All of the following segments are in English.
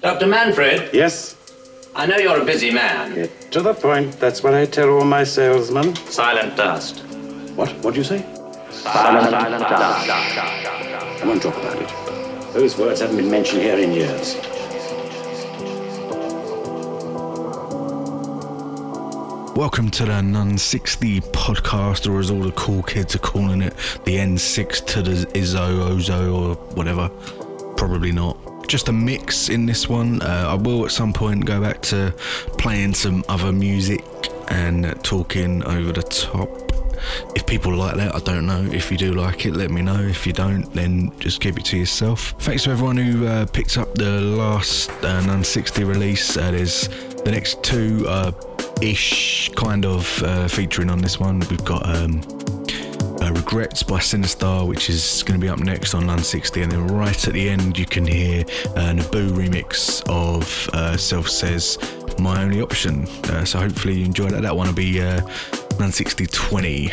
Dr. Manfred, Yes? I know you're a busy man. Get to the point. That's what I tell all my salesmen. Silent dust. What? What do you say? Silent, silent dust. I won't talk about it. Those words haven't been mentioned here in years. Welcome to the none60 podcast, or as all the cool kids are calling it, the N6 to the Izzo, Ozo, or whatever. Probably not. Just a mix in this one. Uh, I will at some point go back to playing some other music and talking over the top. If people like that, I don't know. If you do like it, let me know. If you don't, then just keep it to yourself. Thanks to everyone who uh, picked up the last uh, none60 release. Uh, there's the next two uh, ish kind of uh, featuring on this one. We've got um, uh, Regrets by Sinistarr, which is going to be up next on none60, and then right at the end, you can hear uh, Naibu remix of uh, SelfSays My Only Option. Uh, so hopefully you enjoy that. That one will be uh, none60 20.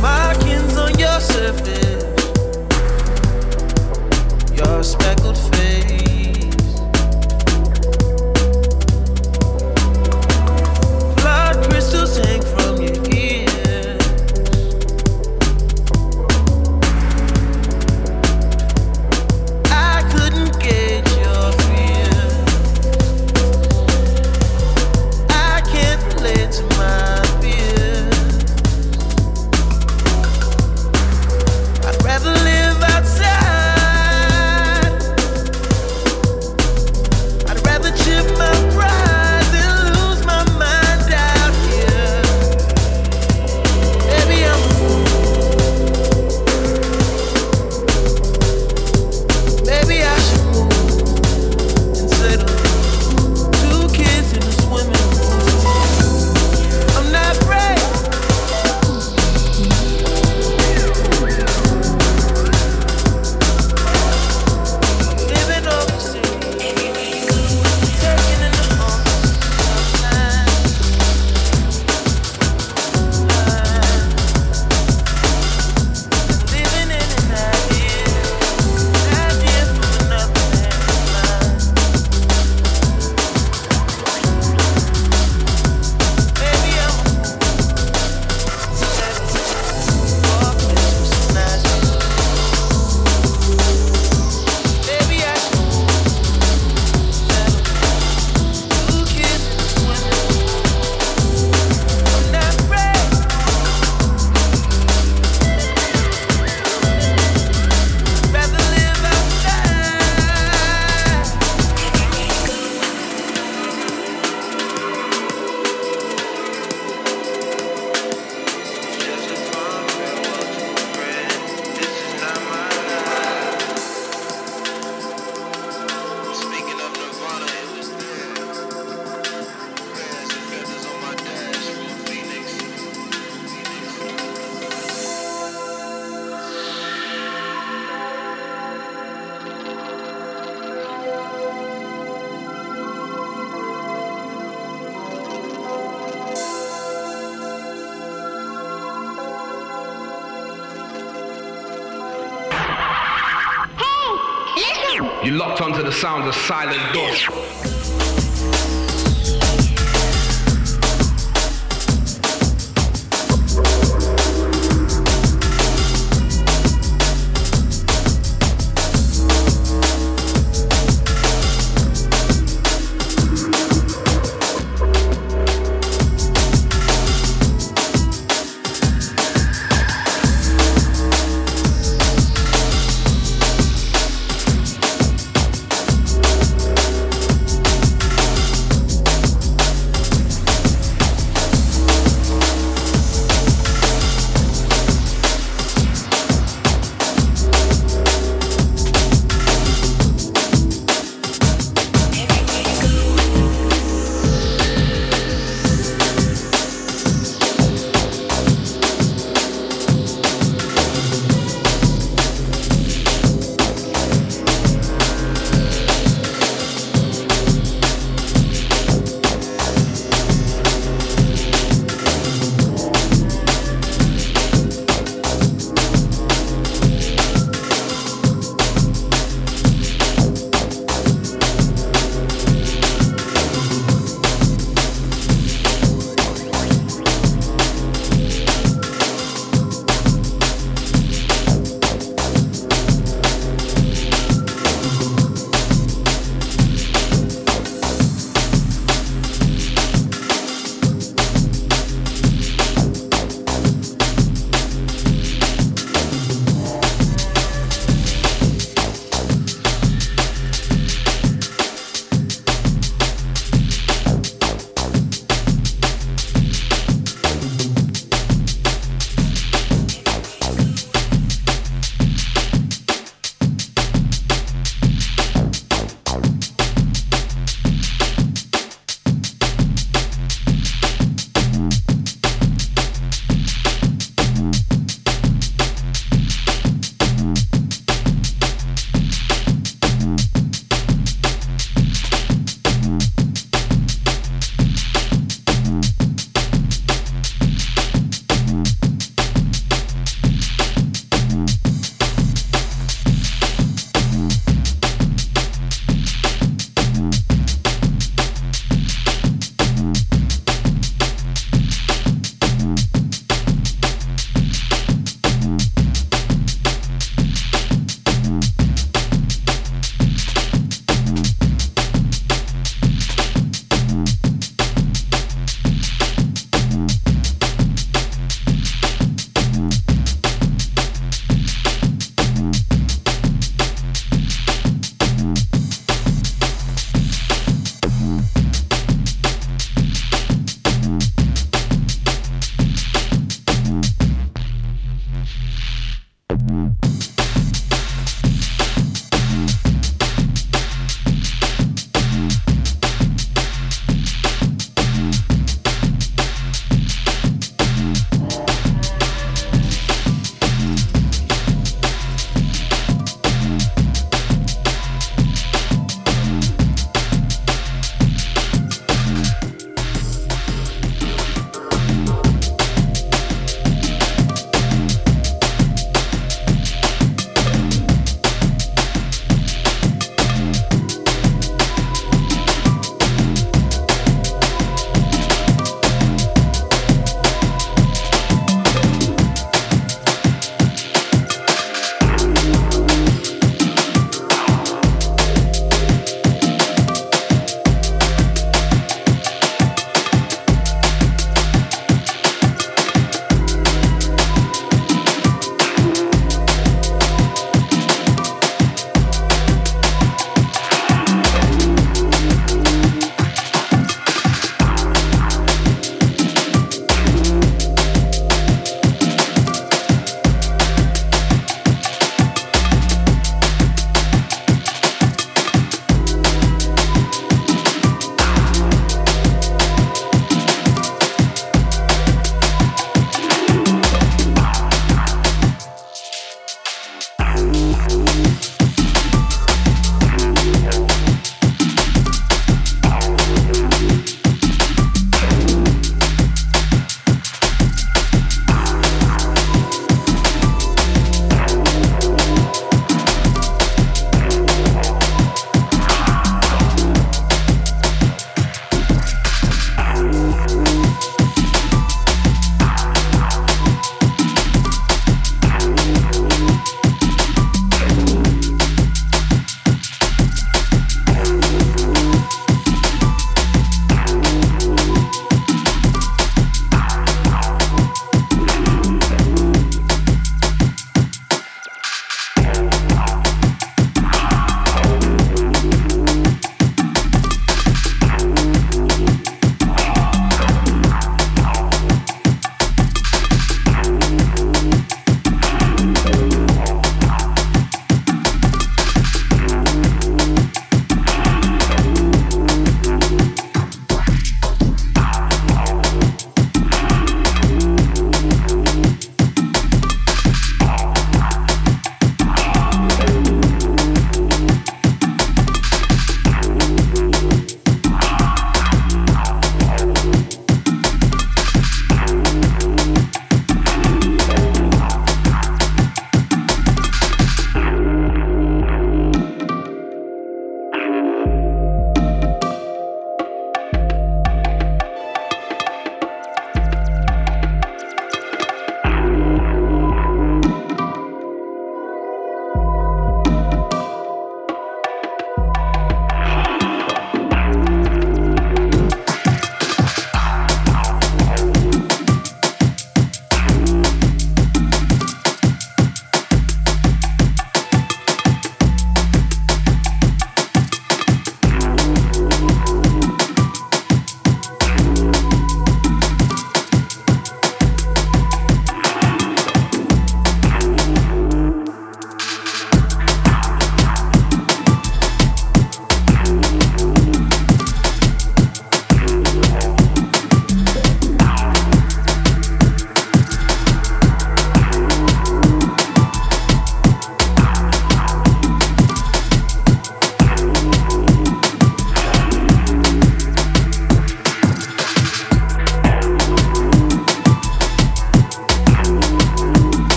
markings on your surface, your speckled face.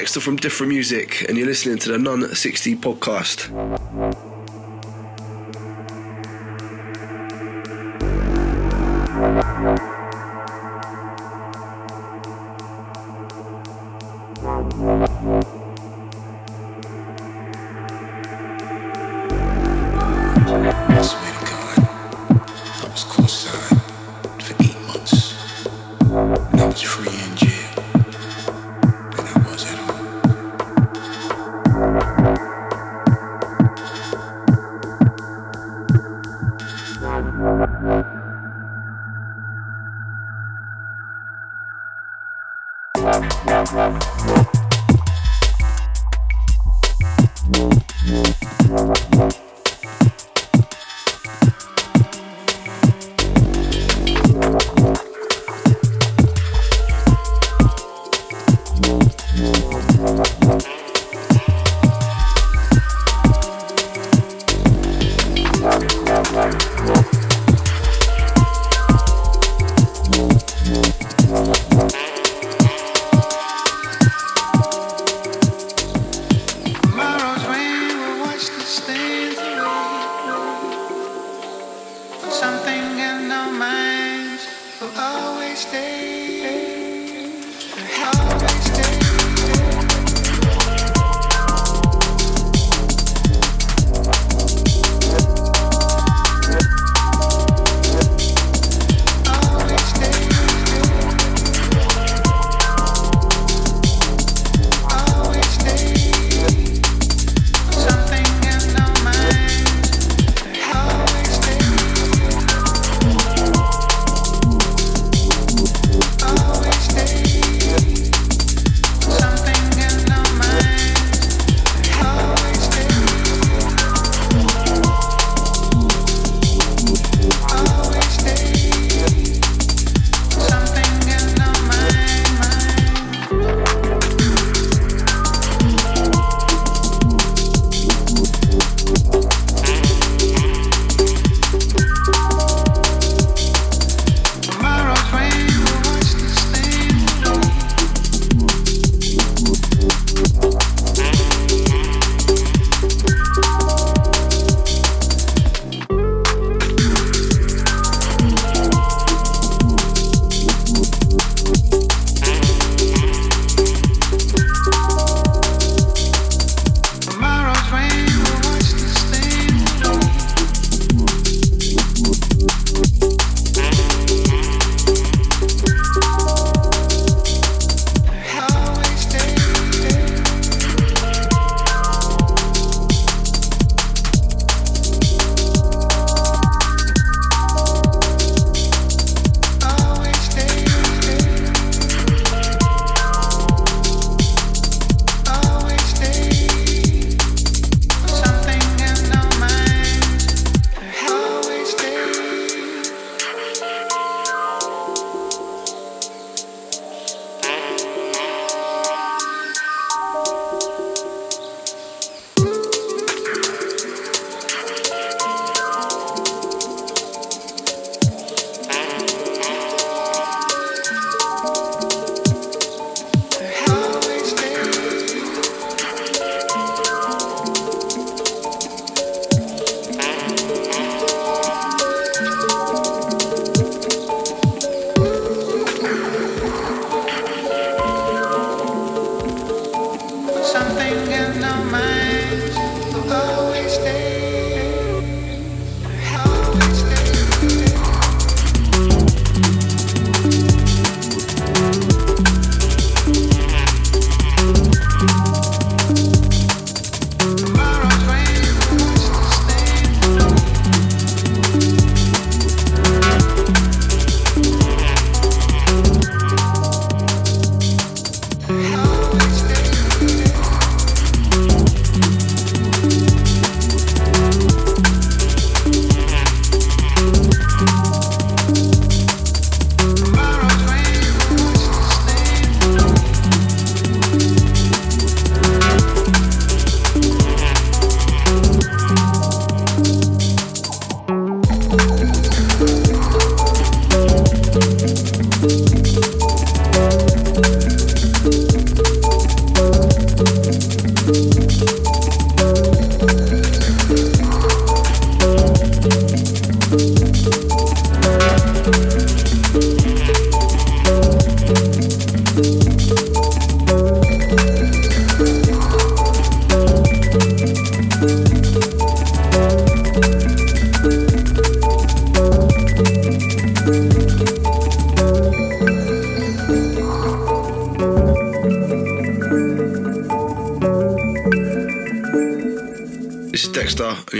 Dexter from Different Music, and you're listening to the Non 60 podcast.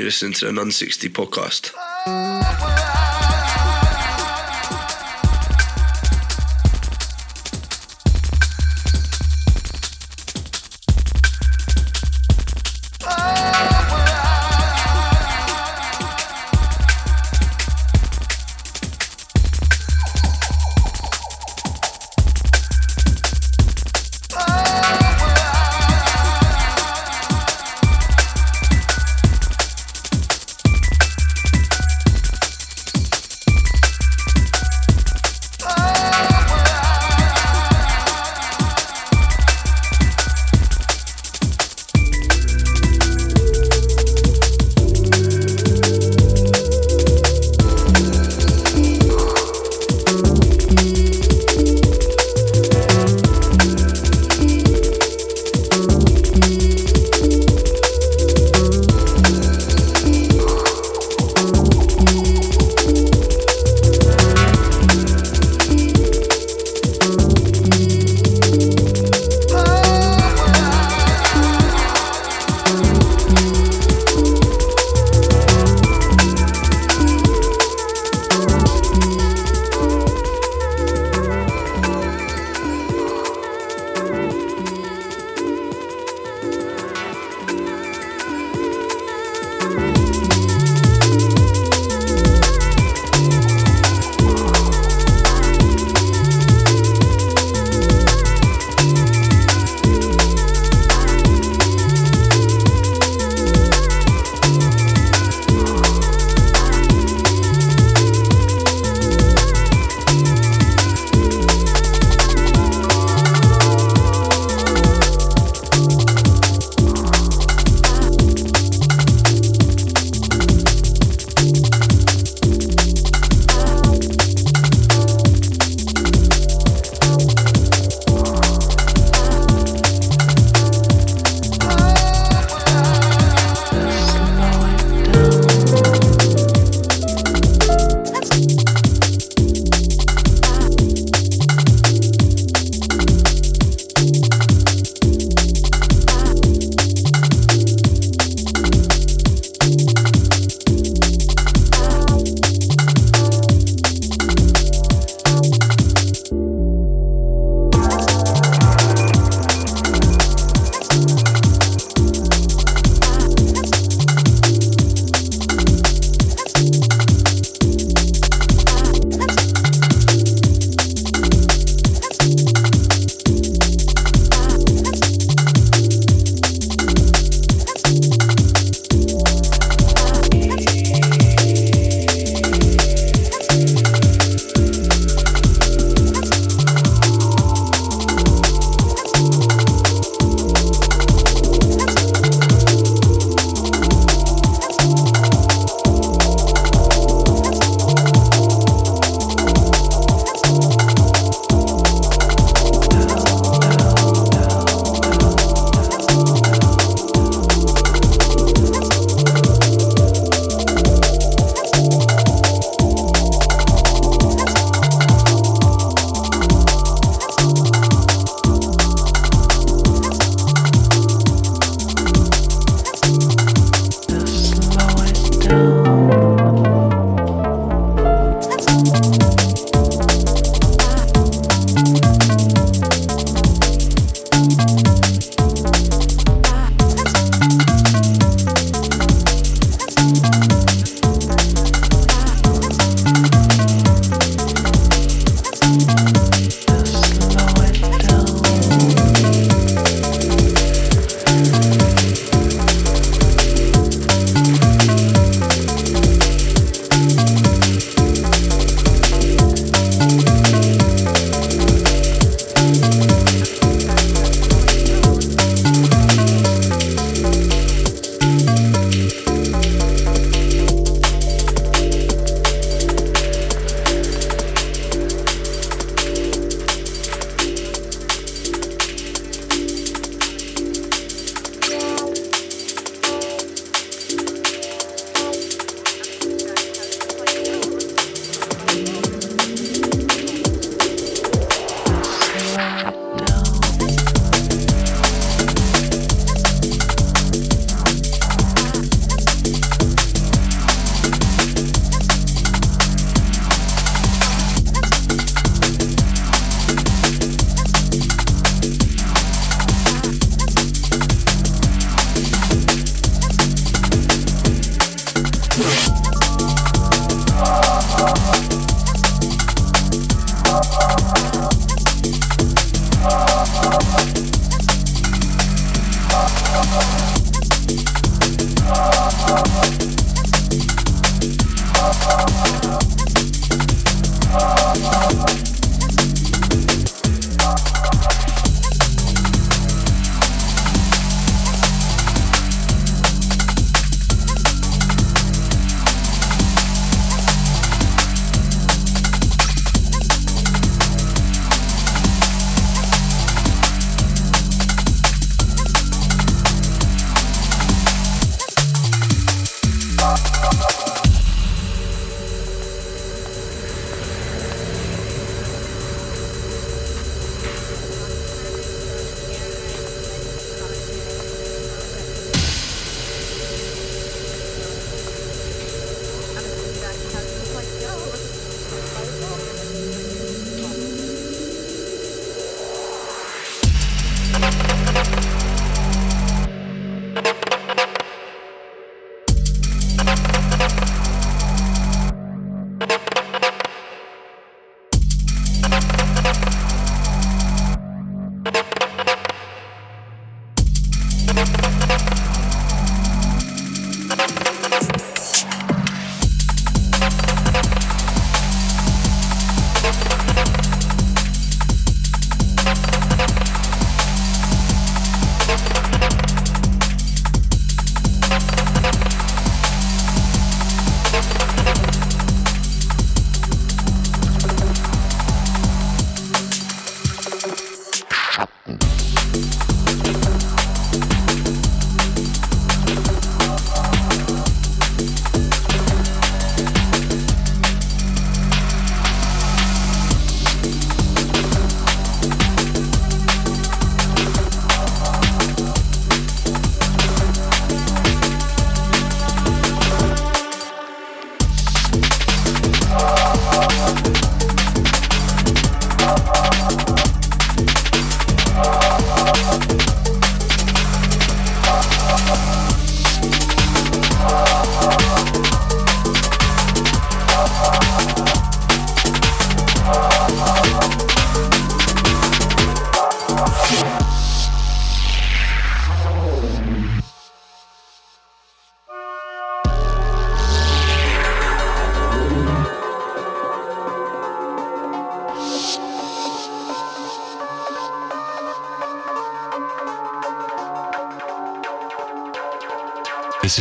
Listening to the none60 podcast.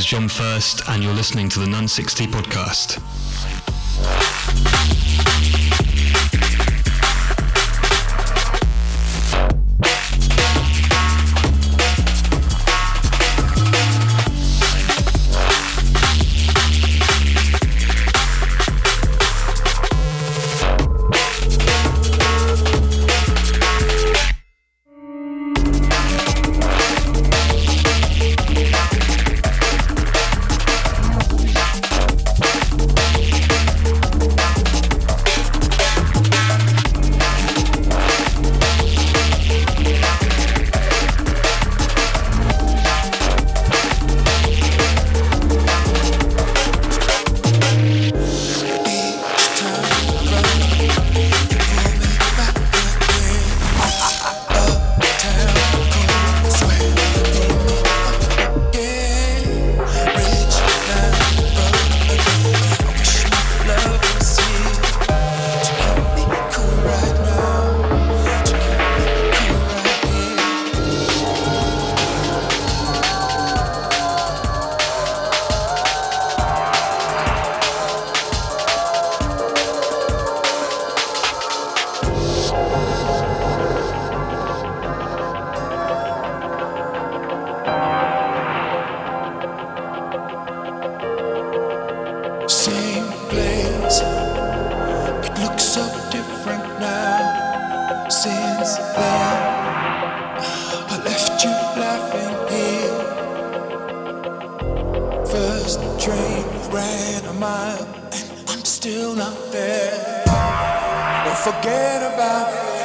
Jon 1st, and you're listening to the none60 podcast. Ran a mile, and I'm still not there. Don't forget about it.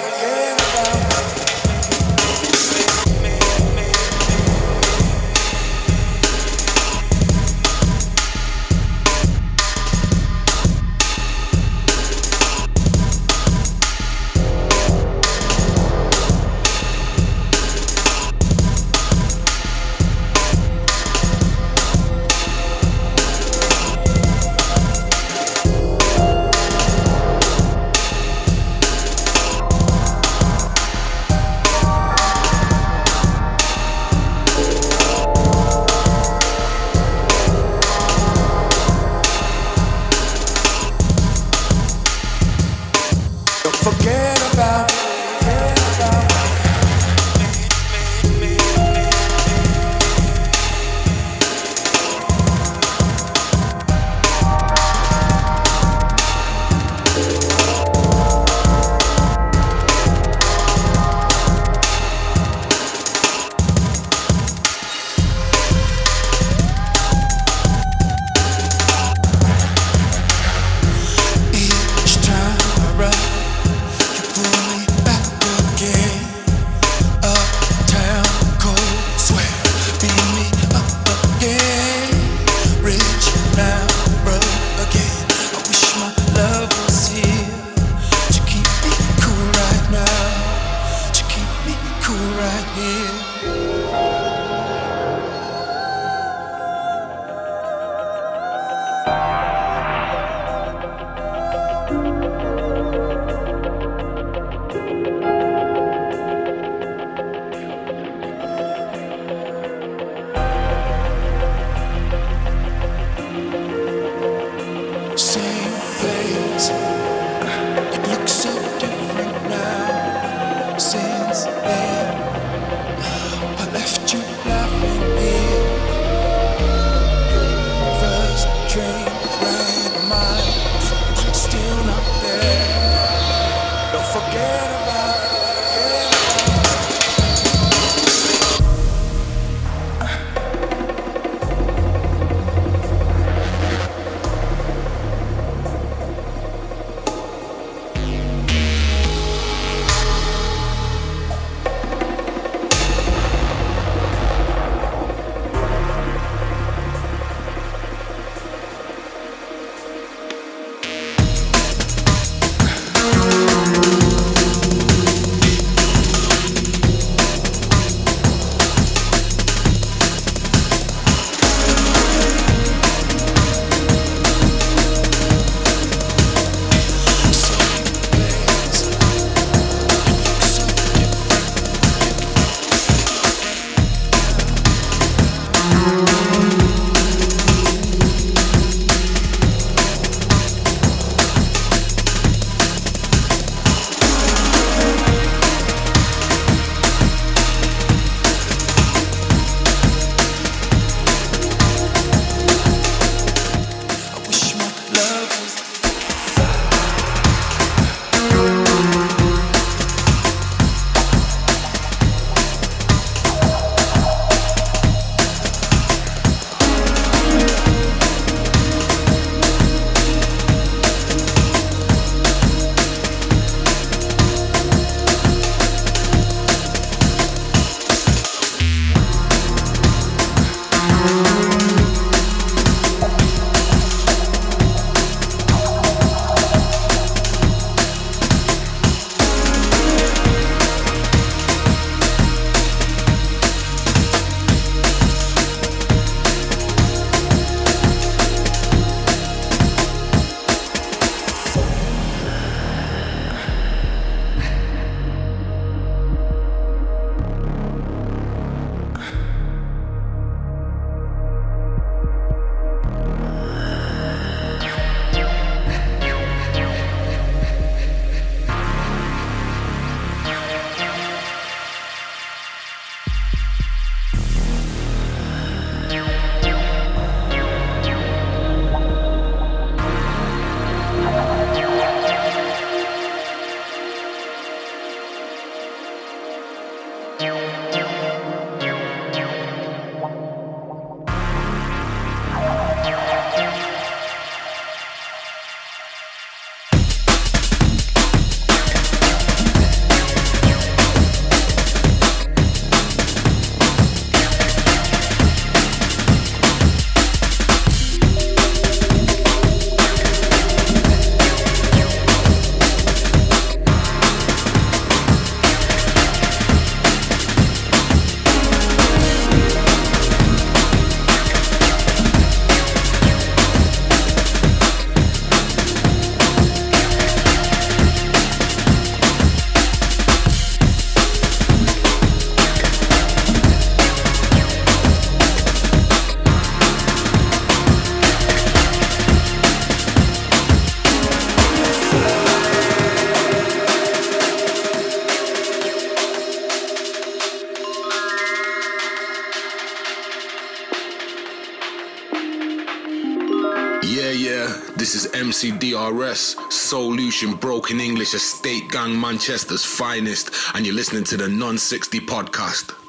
Solution, Broken English, Estate Gang, Manchester's finest, and you're listening to the none60 podcast.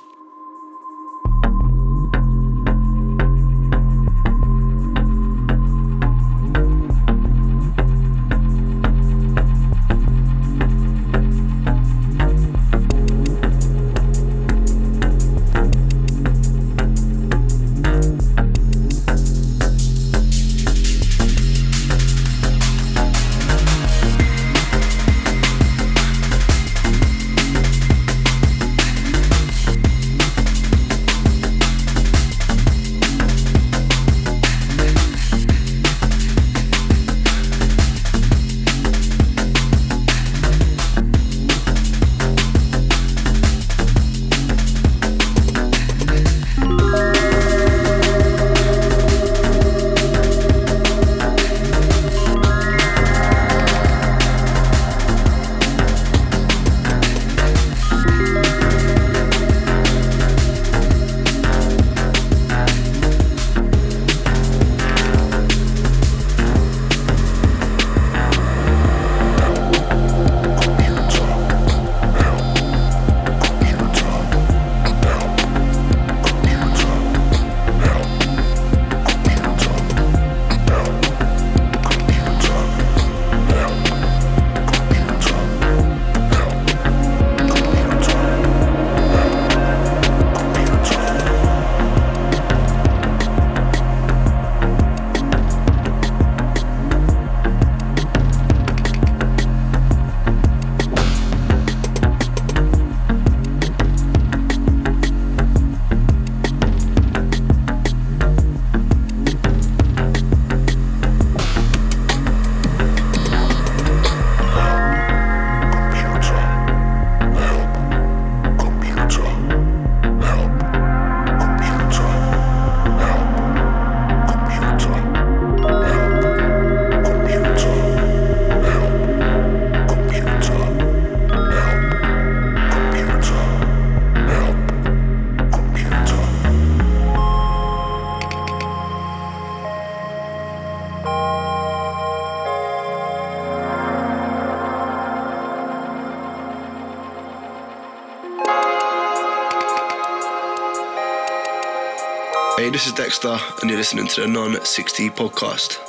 This is Dexter, and you're listening to the none60 podcast.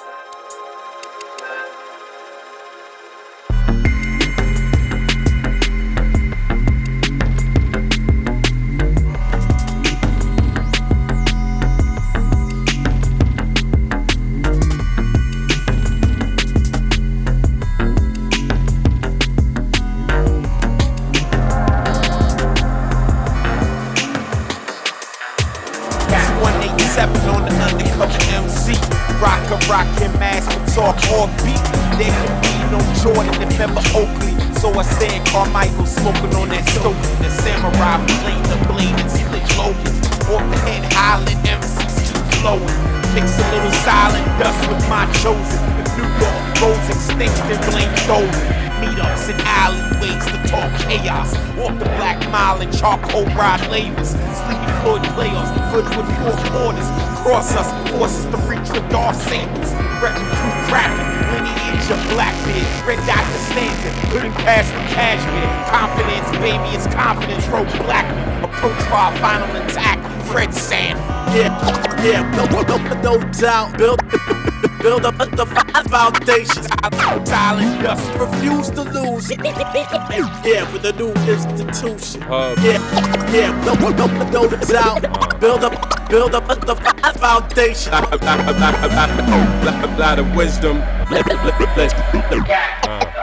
Cashmere. Confidence, baby, it's confidence. Wrote Blackman, approach for our final attack. Fred Sand. Yeah, yeah, no, no, no doubt. Build, build up the foundation. Silent dust, refuse to lose. Yeah, with a new institution. Yeah, yeah, no, no, no, no doubt. Build up, build up the foundation. A lot of wisdom.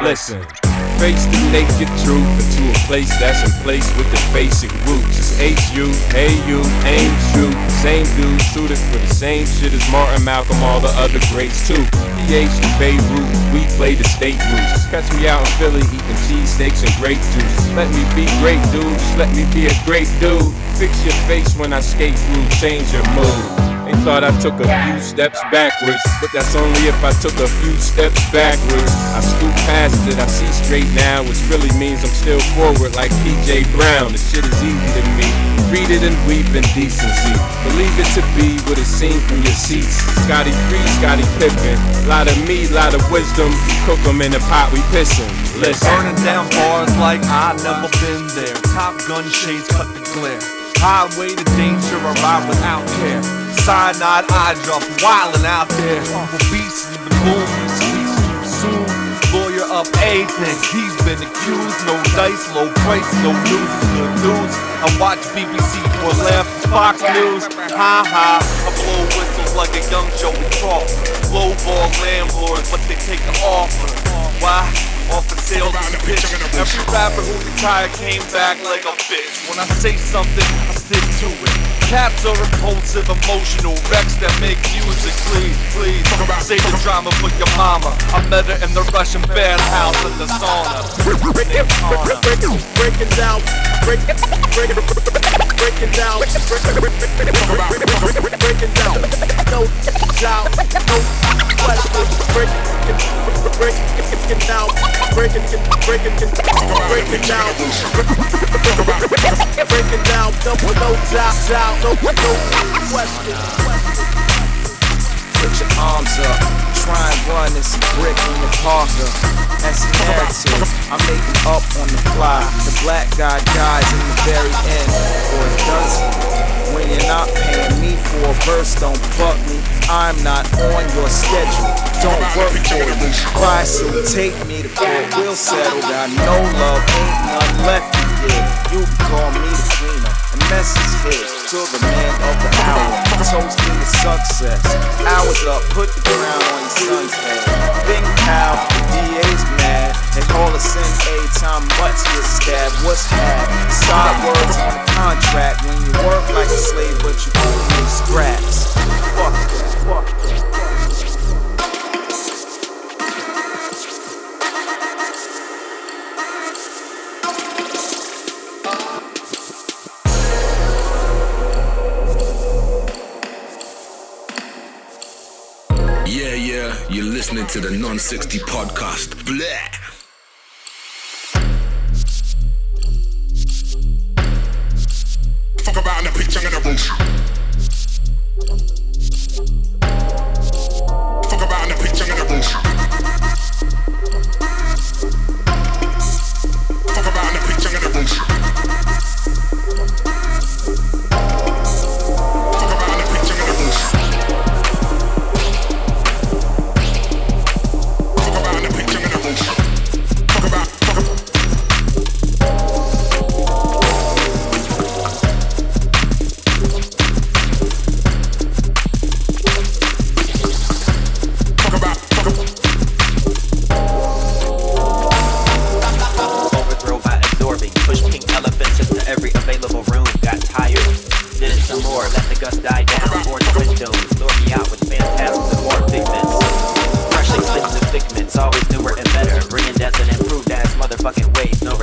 Listen. Face the naked truth into a place that's in place with the basic roots. It's H-U, hey you, aim shoot. Same dude suited for the same shit as Martin, Malcolm, all the other greats too. PH and Beirut, we play the state roots. Catch me out in Philly eating cheesesteaks and grape juice. Let me be great, dude. Just let me be a great dude. Fix your face when I skate through, change your mood. Thought I took a few steps backwards, but that's only if I took a few steps backwards. I scoop past it, I see straight now, which really means I'm still forward like PJ Brown. The shit is easy to me. Read it and weep in decency. Believe it to be what it seems from your seats. Scotty Free, Scottie Pippen. Lot of meat, lot of wisdom. Cook 'em in the pot, we pissin'. Listen. Burning down bars like I never been there. Top gun shades cut the glare. Highway to danger, I ride without care. Cyanide eye drop, wildin' out there. For beasts in the you soon. Lawyer up anything, he's been accused. No dice, low price, no news, good news. I watch BBC for laugh, Fox News. Ha ha, I blow whistles like a young Joey Crawford. Low ball landlords, but they take the offer. Why? Off the sales is pitch. Every rapper who retired came back like a bitch. When I say something, I stick to it. Cats are impulsive, emotional wrecks that make music. Please, please, say the drama for your mama. I met her in the Russian bathhouse in the sauna. Breaking down, break, break, breaking down, breaking down, no doubt, no question, breaking, breaking down, breaking, breaking, breaking down, breaking down, no, no doubt, doubt, no, no question. Put your arms up. Try and run this brick in your Parker. That's the narrative. I'm making up on the fly. The black guy dies in the very end, or does he? When you're not paying me for a verse, don't fuck me. I'm not on your schedule. Don't work for me. Cry so take me to court. We'll settle. Got no love, ain't none left to give. You can call me the cleaner. The message here to the man of the hour. Toasting the success. Hours up, put the crown on your son's head. Think how the DA's mad. They call us in a time butts get stabbed. What's had? Side words on the contract. When you work like a slave, but you only scraps. Fuck that. Fuck that. Listening to the none60 podcast. Bleh. fucking wait, no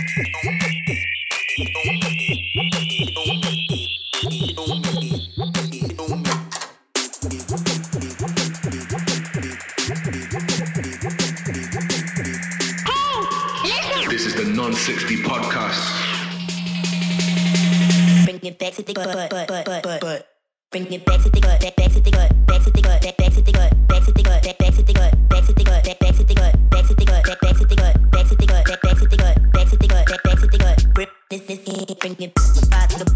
60 podcast. Bring it back to the butt, butt, butt, butt, butt, butt. Bring it back to the gut, back, back to the gut, back to the gut, back, back to the gut, back to the gut, back, back to the gut, back to the gut, back, back to the gut, back to the gut, back, back to the gut, back to the gut, back, back to the gut, back to the gut, back, back to the gut, this bring it back to the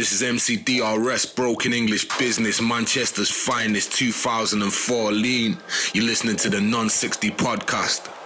this is MCDRS, Broken English Business, Manchester's finest 2004 lean. You're listening to the none60 podcast.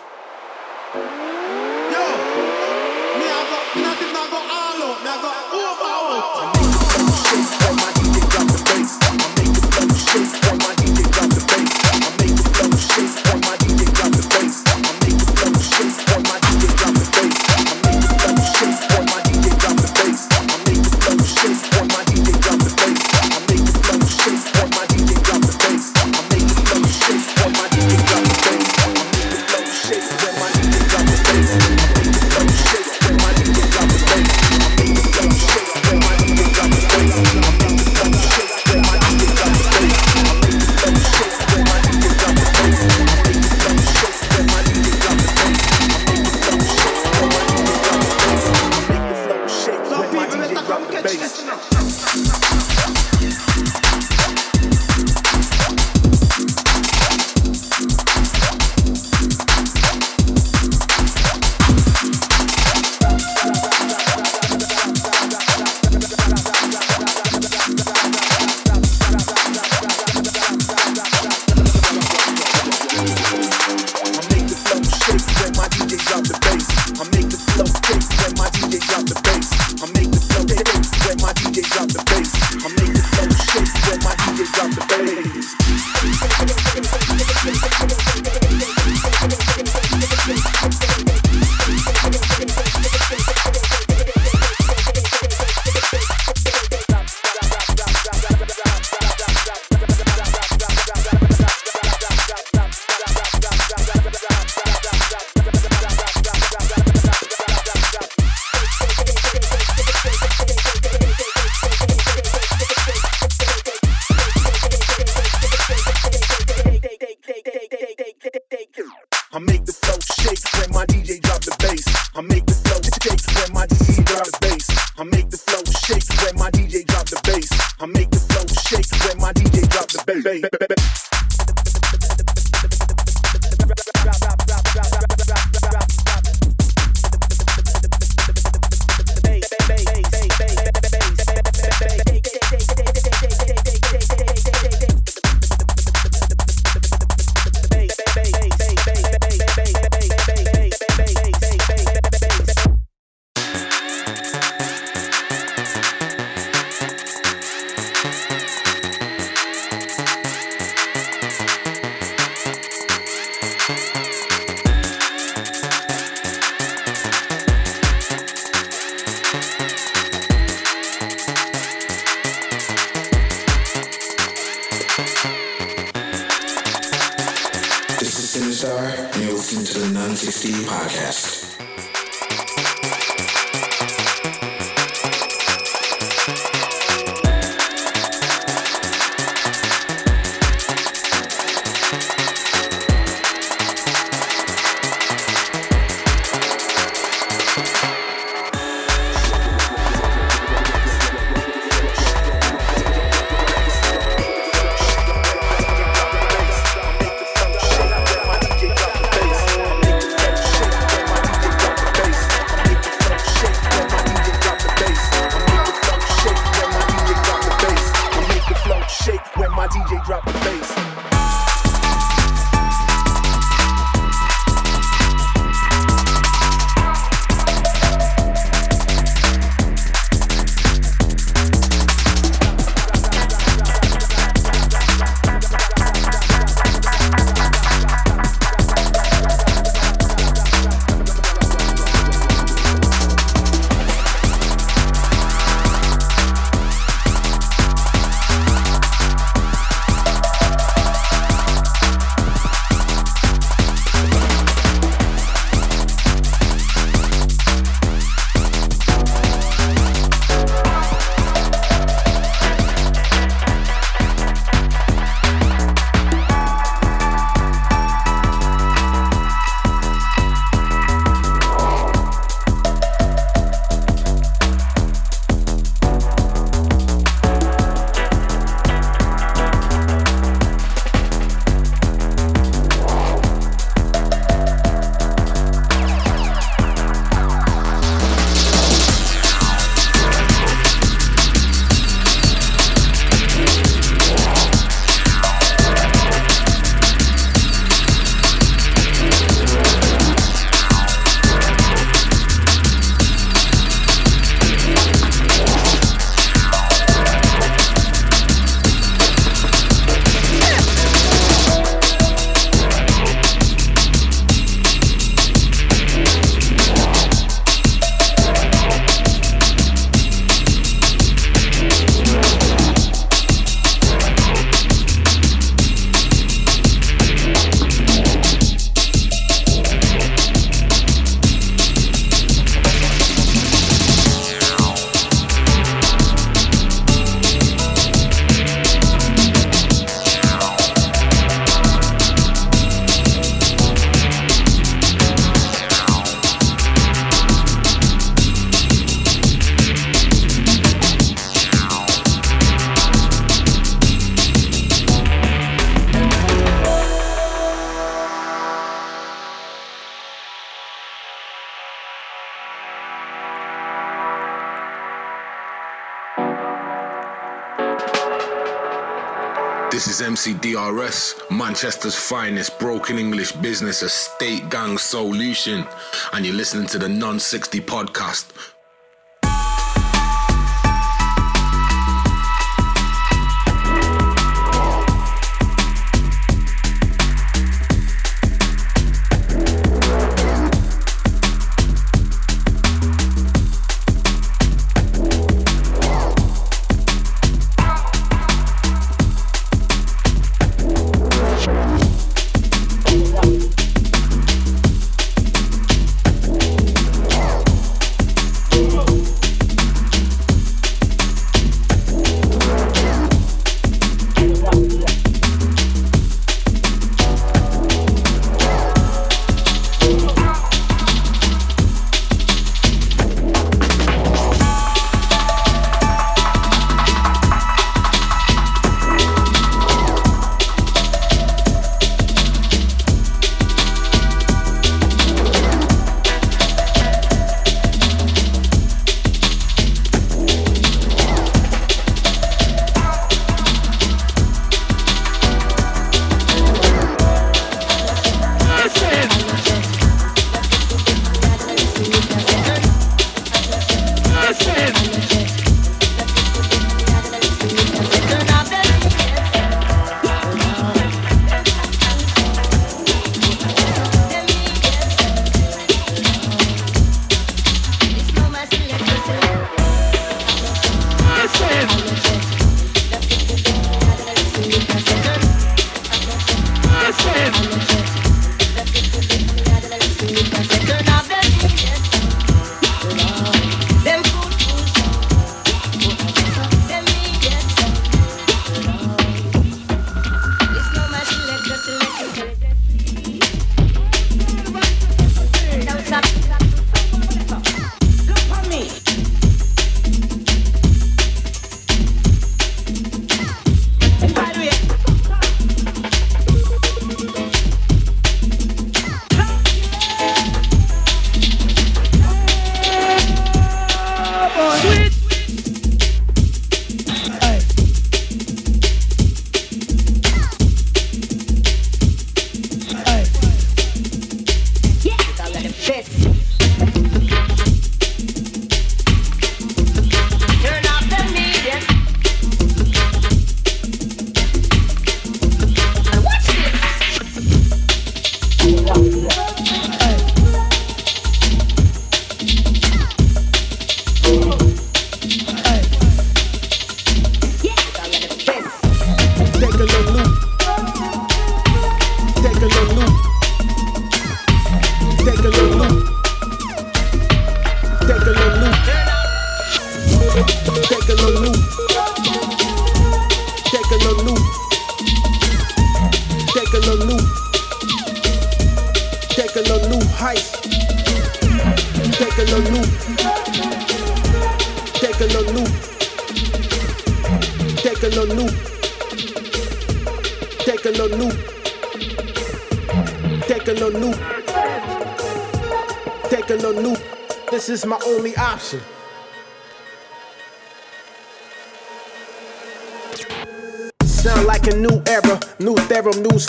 drop the bass. Is MCDRS, Manchester's finest broken English business estate gang solution, and you're listening to the none60 podcast.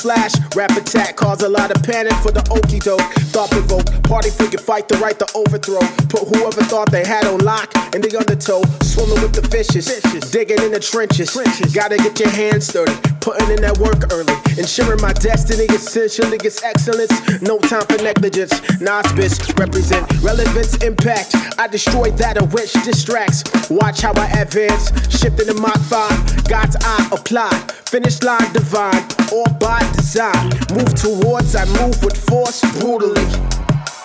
Flash, rap attack, cause a lot of panic for the okey doke. Thought provoke, party figure fight the right to overthrow. Put whoever thought they had on lock in the undertow. Swimming with the fishes, digging in the trenches. Gotta get your hands dirty, putting in that work early. Ensuring my destiny essentially gets excellence. No time for negligence. Nosbis represent relevance, impact. I destroy that of which distracts. Watch how I advance, shifting the Mach 5. God's eye apply. Finish line divine, all by design. Move towards, I move with force brutally.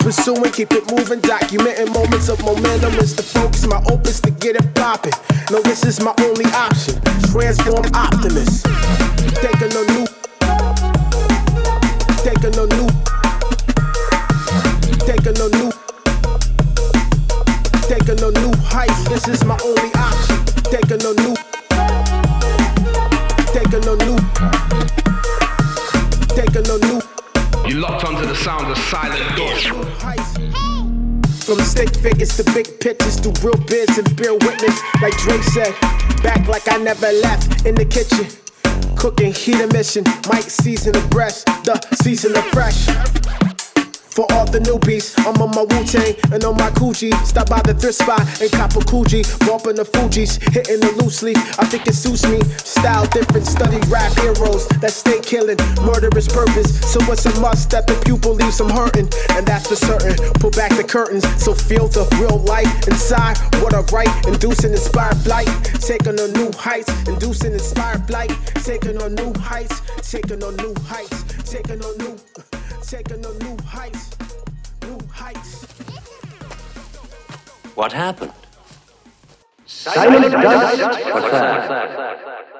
Pursuing, keep it moving, documenting moments of momentum is the focus. My opus to get it popping. No, this is my only option. Transform optimist. Taking a new, taking a new, taking a new, taking a new height. This is my only option. Taking a new, taking a new, taking a new. You locked onto the sound of Silent Dust. From stick figures to big pictures to real biz and bear witness. Like Drake said, back like I never left in the kitchen. Cooking heat emission, might season the breast, the season of fresh. For all the newbies, I'm on my Wu Tang and on my Coogi. Stop by the thrift spot and cop a Coogi. Bumping the Fugees, hitting the loosely. I think it suits me. Style different, study rap heroes that stay killing. Murderous purpose, so it's a must that the pupil leaves them hurting. And that's for certain. Pull back the curtains, so feel the real light inside. What I write, inducing inspired flight. Taking on new heights, inducing inspired flight. Taking on new heights, taking on new heights, taking on new taking on new heights, new heights. What happened? Silence, What's that?